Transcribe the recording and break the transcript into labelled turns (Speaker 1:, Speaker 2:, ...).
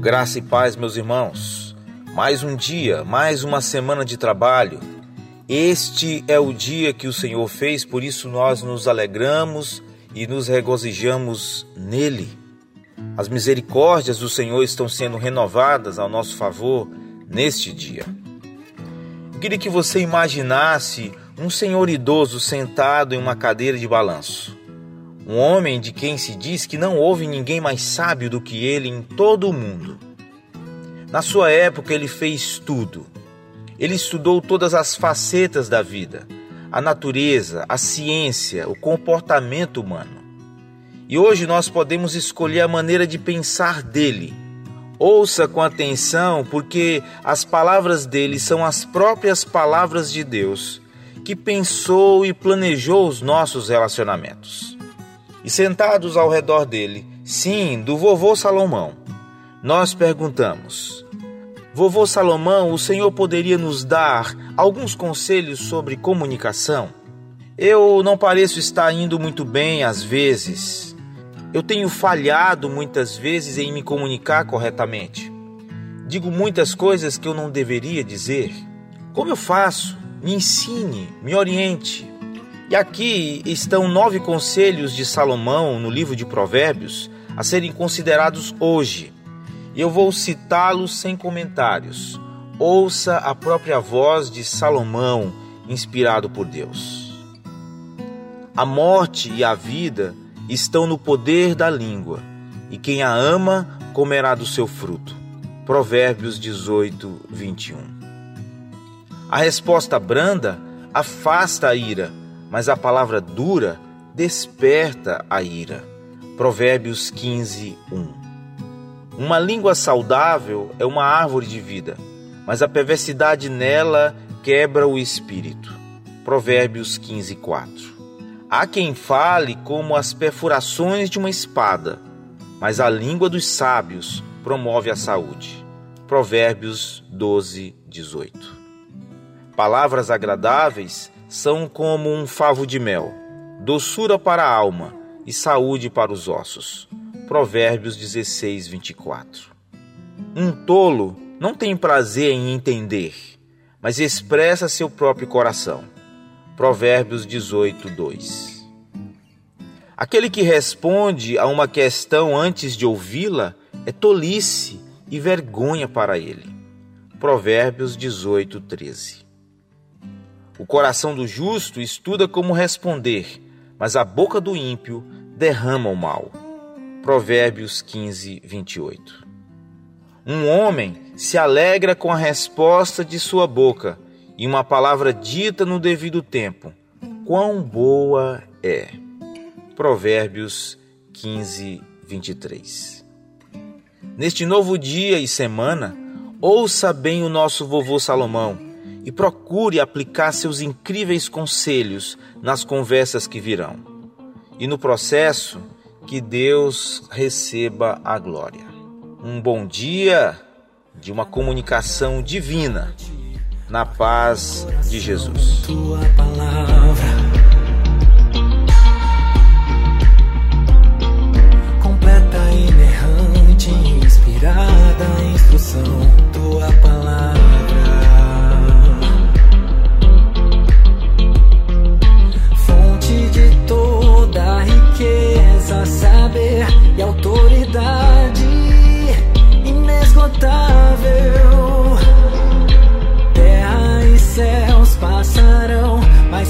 Speaker 1: Graça e paz, meus irmãos. Mais um dia, mais uma semana de trabalho. Este é o dia que o Senhor fez, por isso nós nos alegramos e nos regozijamos nele. As misericórdias do Senhor estão sendo renovadas ao nosso favor neste dia. Eu queria que você imaginasse um senhor idoso sentado em uma cadeira de balanço. Um homem de quem se diz que não houve ninguém mais sábio do que ele em todo o mundo. Na sua época, ele fez tudo. Ele estudou todas as facetas da vida, a natureza, a ciência, o comportamento humano. E hoje nós podemos escolher a maneira de pensar dele. Ouça com atenção, porque as palavras dele são as próprias palavras de Deus, que pensou e planejou os nossos relacionamentos e sentados ao redor dele, sim, do vovô Salomão, nós perguntamos: Vovô Salomão, o senhor poderia nos dar alguns conselhos sobre comunicação? Eu não pareço estar indo muito bem às vezes. Eu tenho falhado muitas vezes em me comunicar corretamente. Digo muitas coisas que eu não deveria dizer. Como eu faço? Me ensine, me oriente. E aqui estão nove conselhos de Salomão no livro de Provérbios a serem considerados hoje. E eu vou citá-los sem comentários. Ouça a própria voz de Salomão, inspirado por Deus. A morte e a vida estão no poder da língua, e quem a ama comerá do seu fruto. Provérbios 18, 21. A resposta branda afasta a ira mas a palavra dura desperta a ira. Provérbios 15, 1. Uma língua saudável é uma árvore de vida, mas a perversidade nela quebra o espírito. Provérbios 15, 4. Há quem fale como as perfurações de uma espada, mas a língua dos sábios promove a saúde. Provérbios 12, 18. Palavras agradáveis são como um favo de mel, doçura para a alma e saúde para os ossos. Provérbios 16, 24. Um tolo não tem prazer em entender, mas expressa seu próprio coração. Provérbios 18, 2. Aquele que responde a uma questão antes de ouvi-la é tolice e vergonha para ele. Provérbios 18, 13. O coração do justo estuda como responder, mas a boca do ímpio derrama o mal. Provérbios 15, 28. Um homem se alegra com a resposta de sua boca e uma palavra dita no devido tempo. Quão boa é! Provérbios 15, 23. Neste novo dia e semana, ouça bem o nosso vovô Salomão e procure aplicar seus incríveis conselhos nas conversas que virão. E no processo, que Deus receba a glória. Um bom dia de uma comunicação divina na paz de Jesus. Tua palavra completa, inerrante, inspirada, instrução, tua palavra